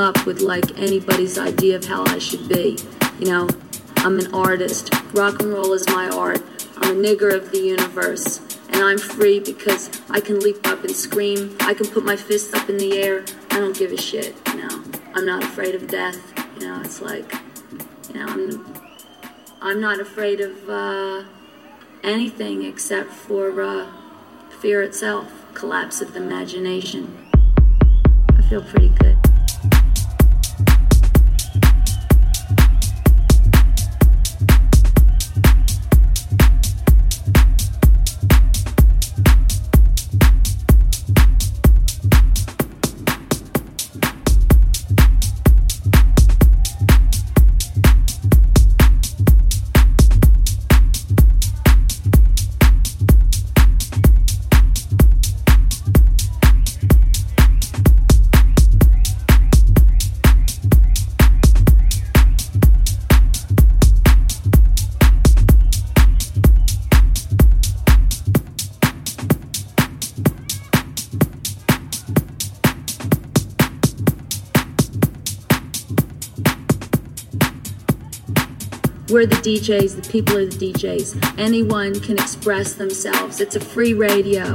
up with like anybody's idea of how I should be. You know, I'm an artist. Rock and roll is my art. I'm a nigger of the universe. And I'm free because I can leap up and scream. I can put my fists up in the air. I don't give a shit, you know. I'm not afraid of death. You know, it's like, you know, I'm, I'm not afraid of uh, anything except for uh, fear itself, collapse of the imagination. I feel pretty DJs, the people are the DJs. Anyone can express themselves. It's a free radio.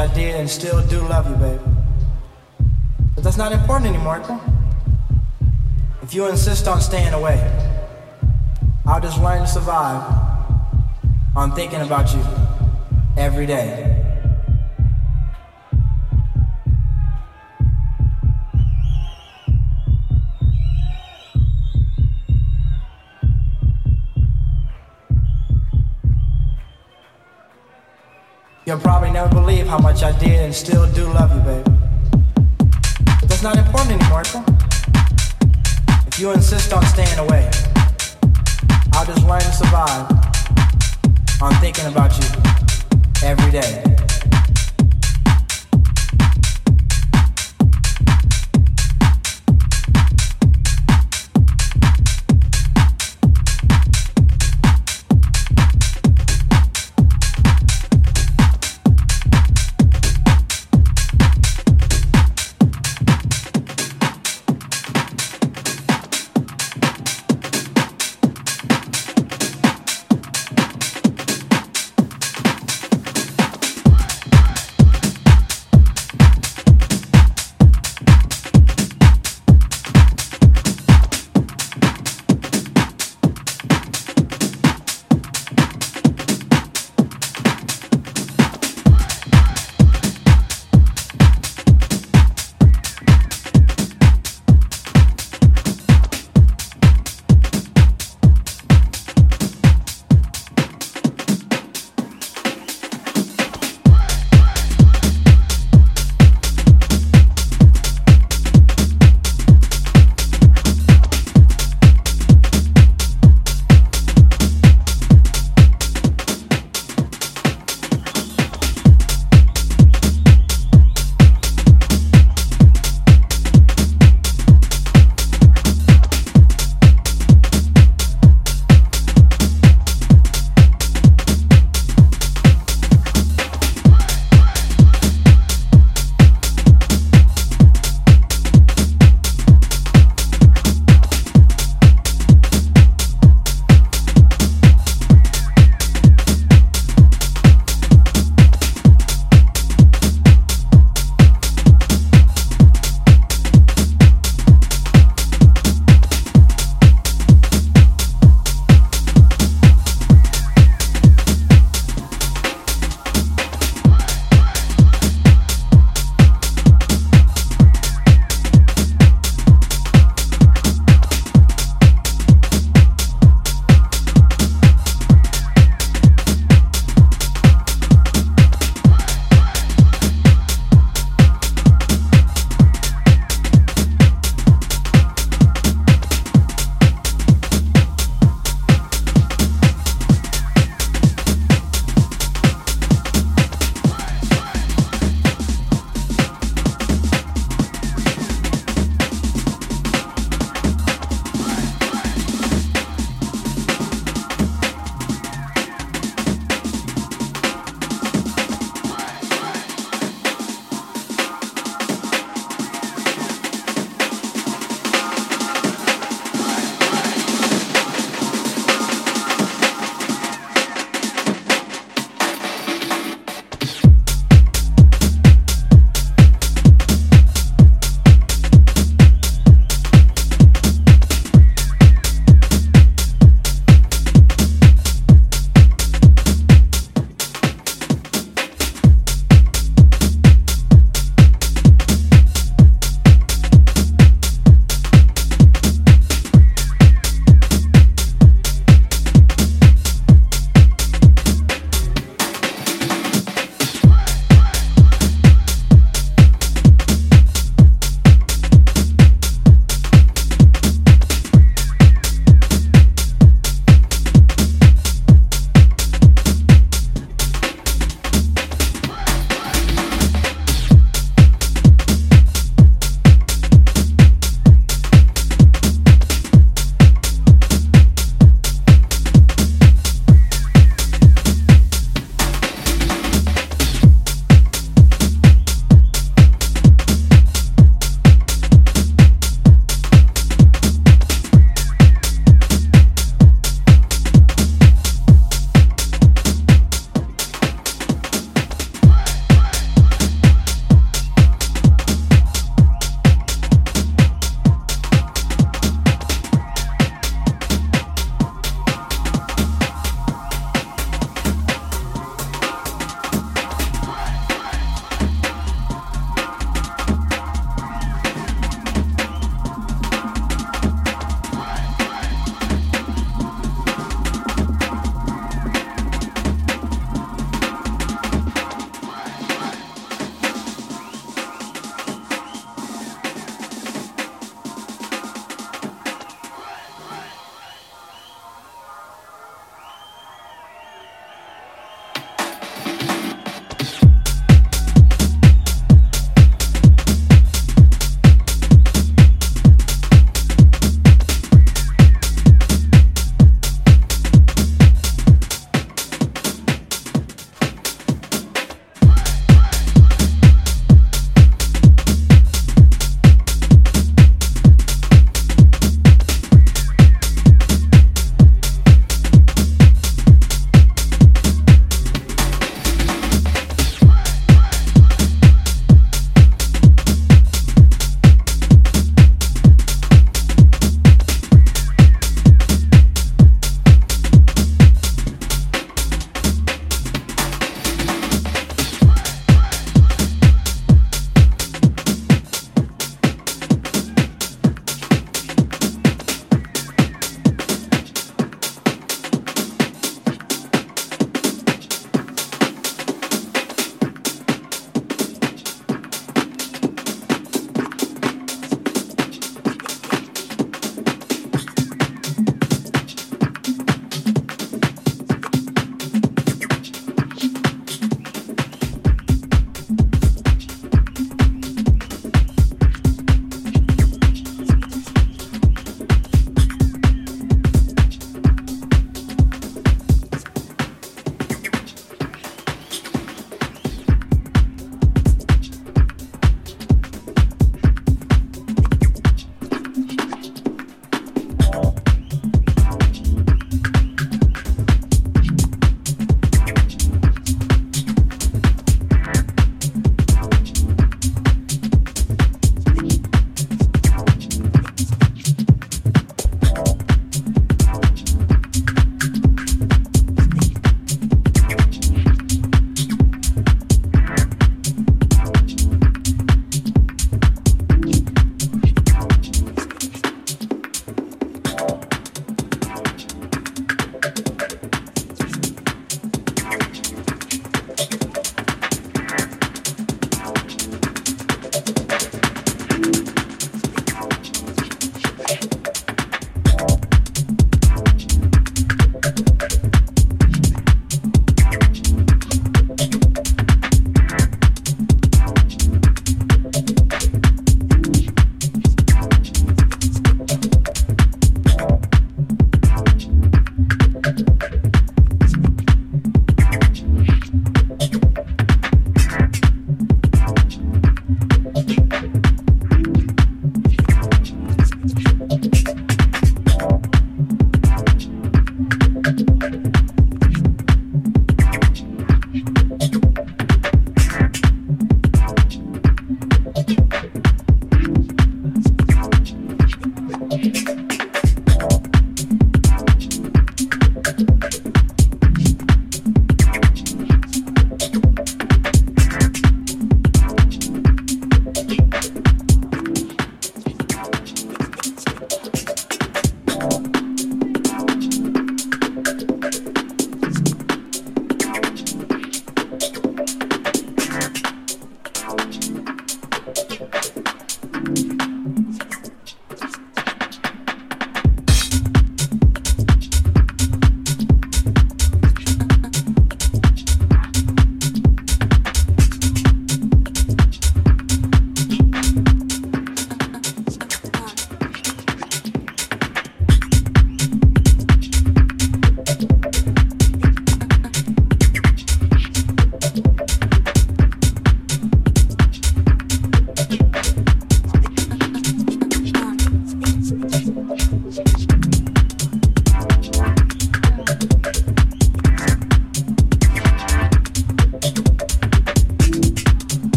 I did and still do love you, babe. But that's not important anymore. If you insist on staying away, I'll just learn to survive on thinking about you every day. Believe how much I did and still do love you, babe. But that's not important anymore. If you insist on staying away, I'll just learn to survive on thinking about you every day.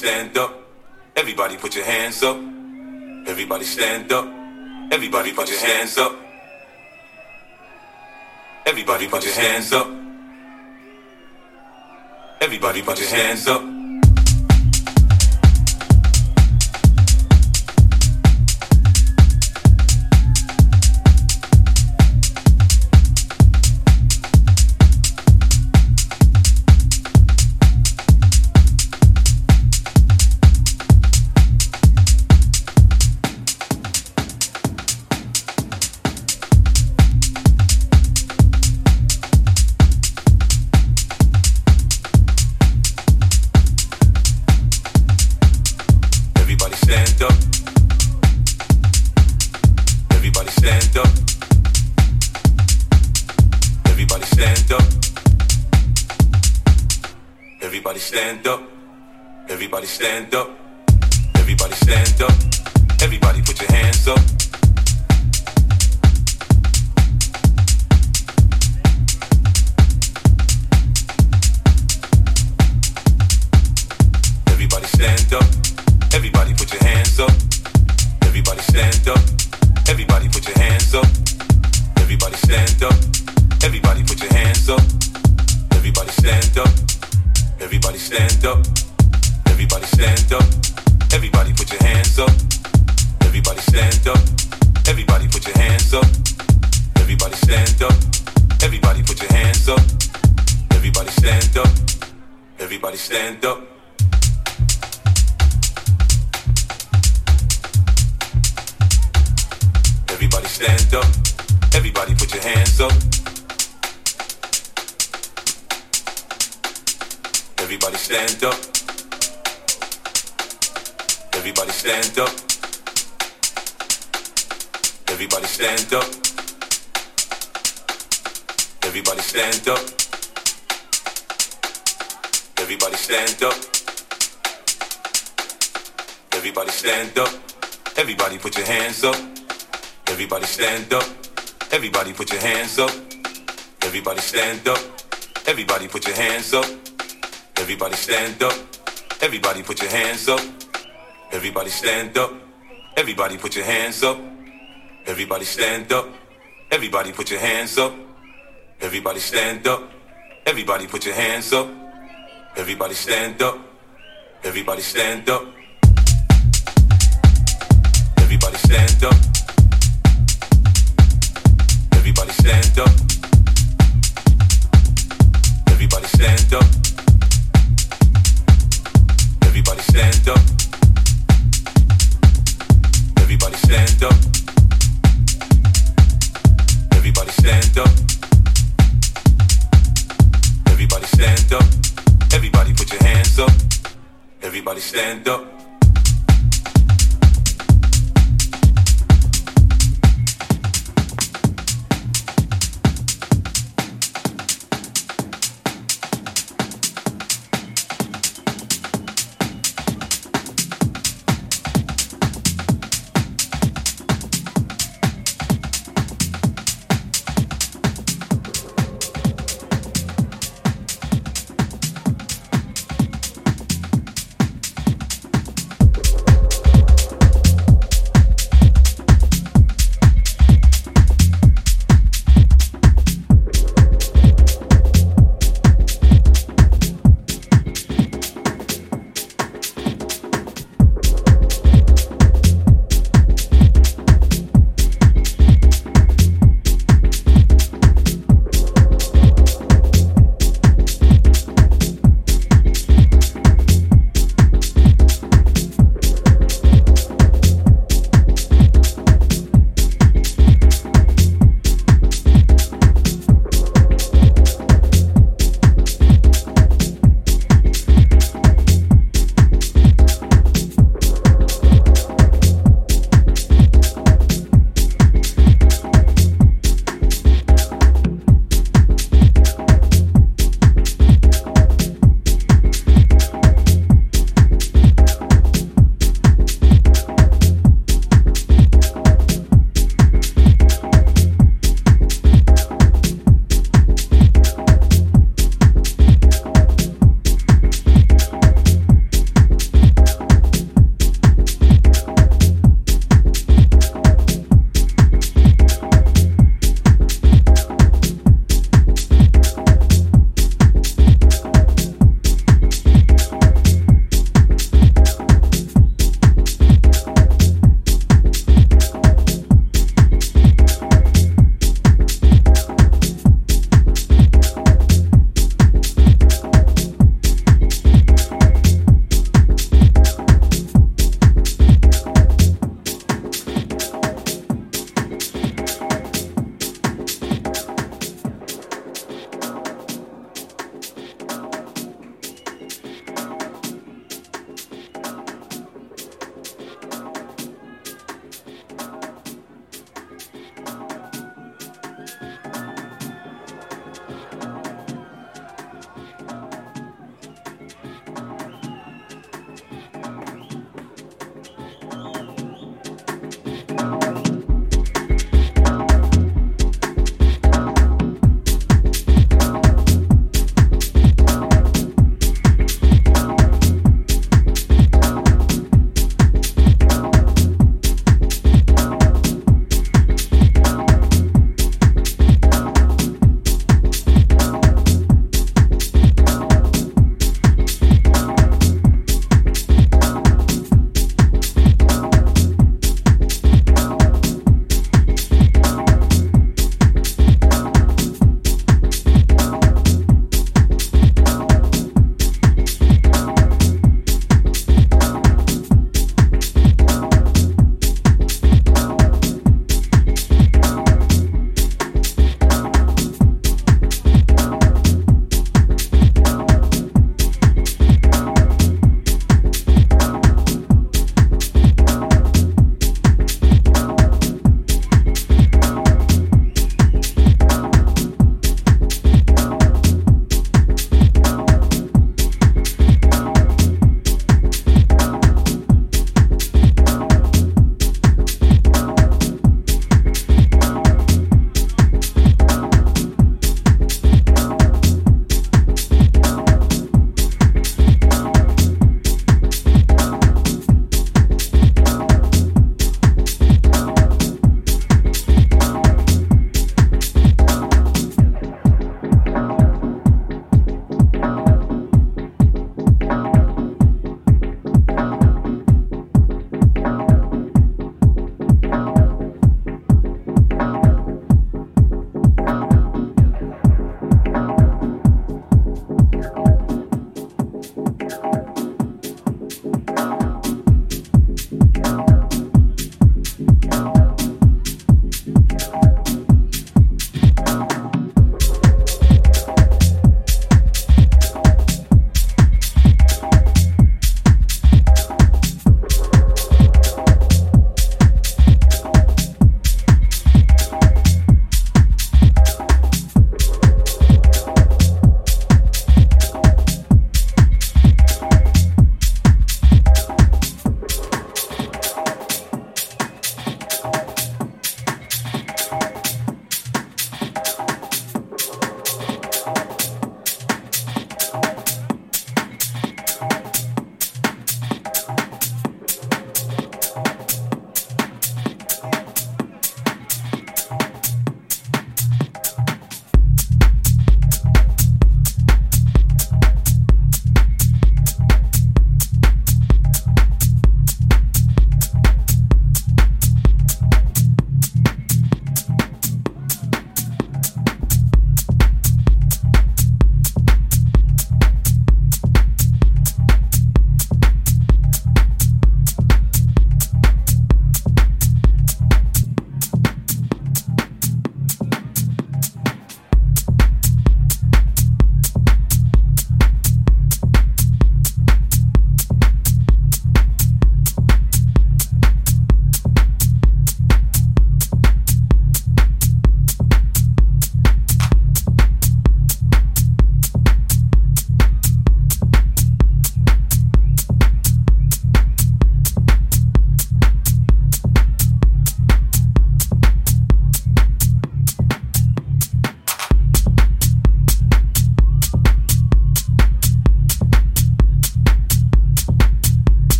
Stand up. Everybody put your hands up. Everybody stand up. stand up. Everybody stand up. Everybody put your hands up. Everybody stand up. Everybody put your hands up. Everybody stand up. Everybody put your hands up. Everybody stand up. Everybody stand up. Everybody stand up. Everybody stand up. Everybody stand up. Stand up. Everybody stand up. Everybody put your hands up. Everybody stand up.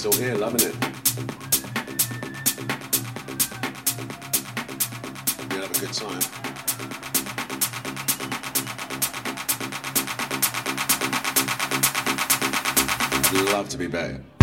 still here, loving it. We have a good time. Love to be back.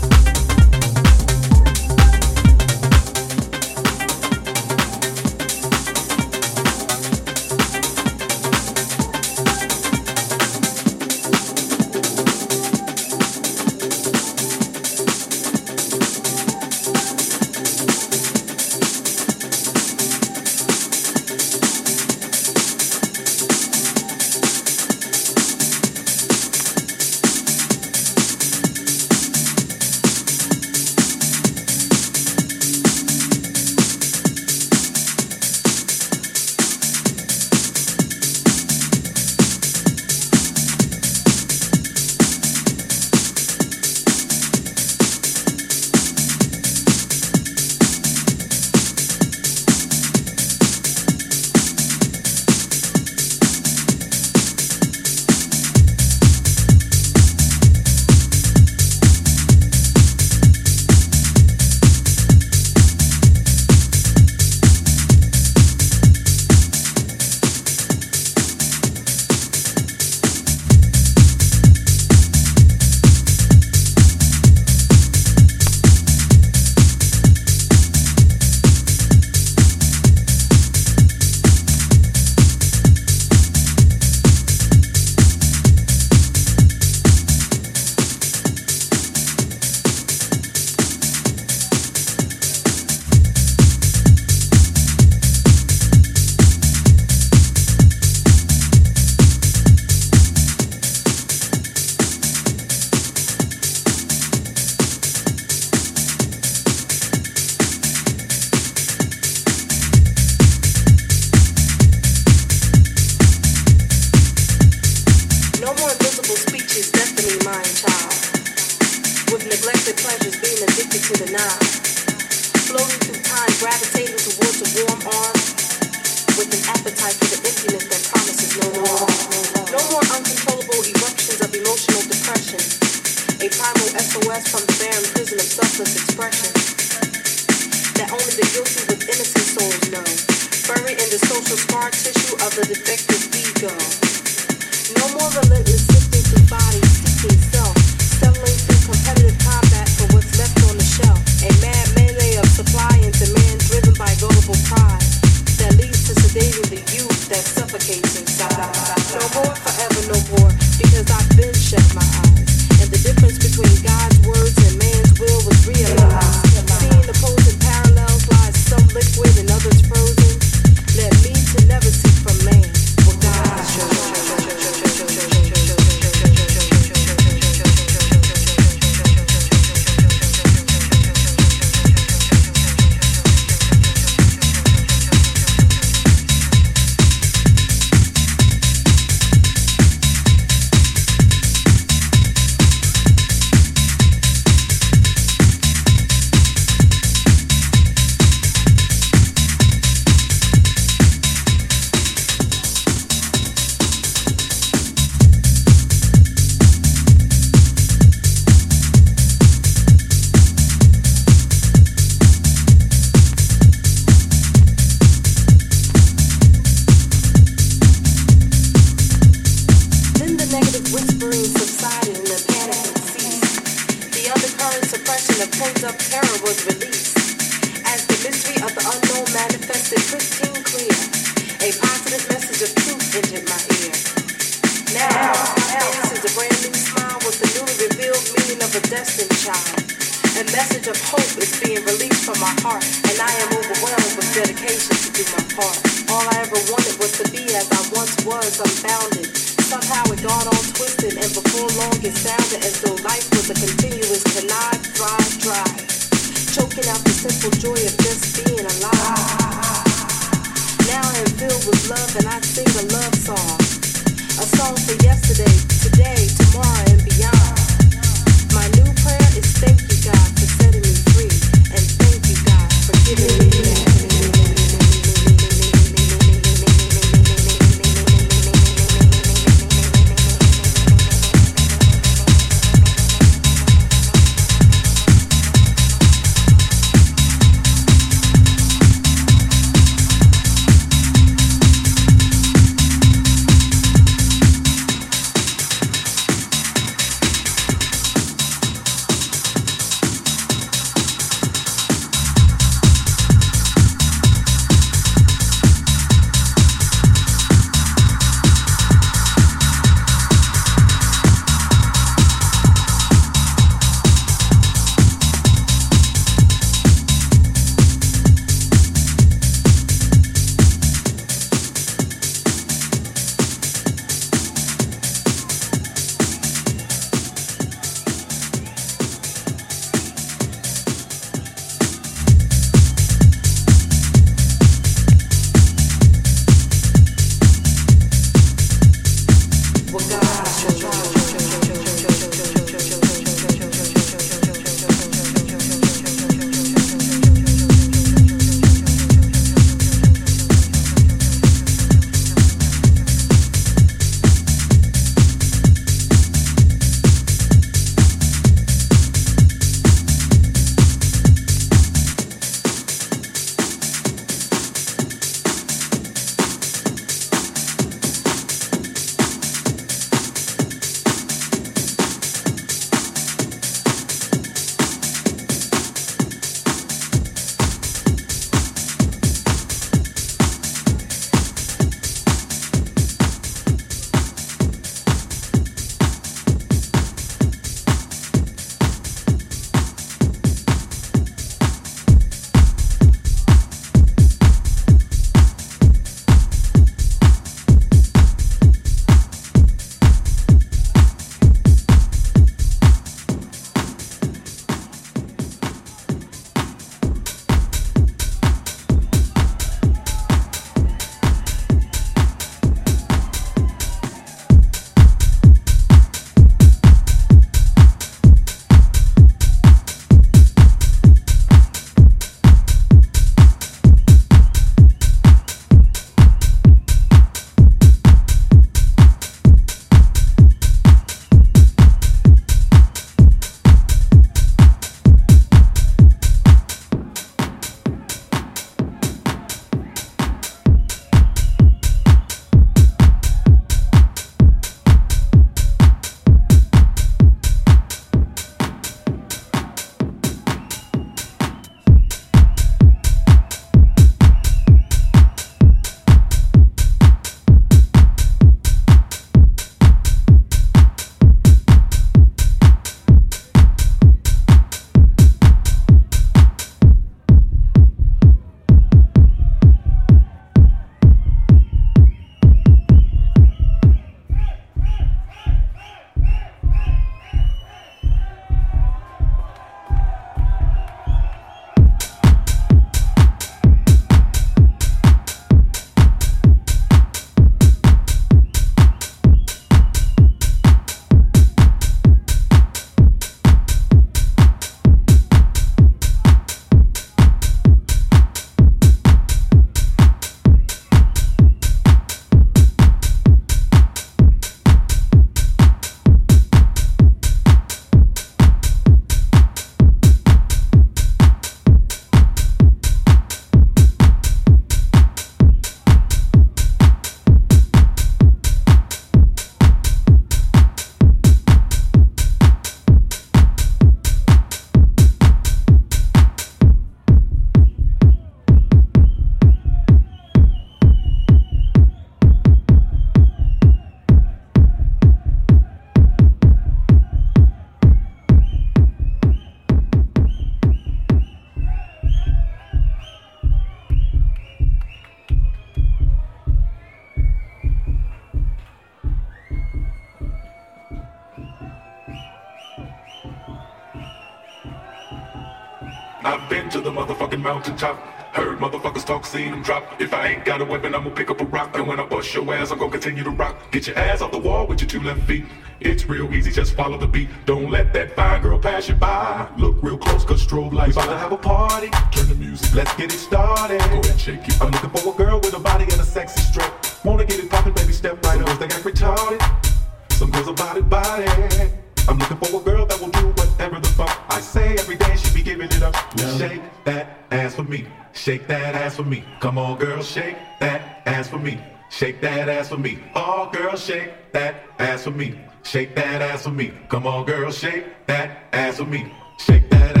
I've been to the motherfucking mountaintop. Heard motherfuckers talk, seen them drop. If I ain't got a weapon, I'ma pick up a rock. And when I bust your ass, I'm gonna continue to rock. Get your ass off the wall with your two left feet. It's real easy, just follow the beat. Don't let that fine girl pass you by. Look real close, cause strobe lights. We about to have a party. Turn the music, let's get it started. Go ahead, shake it. I'm looking for a girl with a body and a sexy strut. Wanna get it poppin', baby, step right. Some they act retarded. Some girls about it, body. I'm looking for a girl that will do whatever the fuck I say every day. She be giving it up. Yeah. Shake that ass for me. Shake that ass for me. Come on, girl, shake that ass for me. Shake that ass for me. Oh, girl, shake that ass for me. Shake that ass for me. Come on, girl, shake that ass for me. Shake that ass.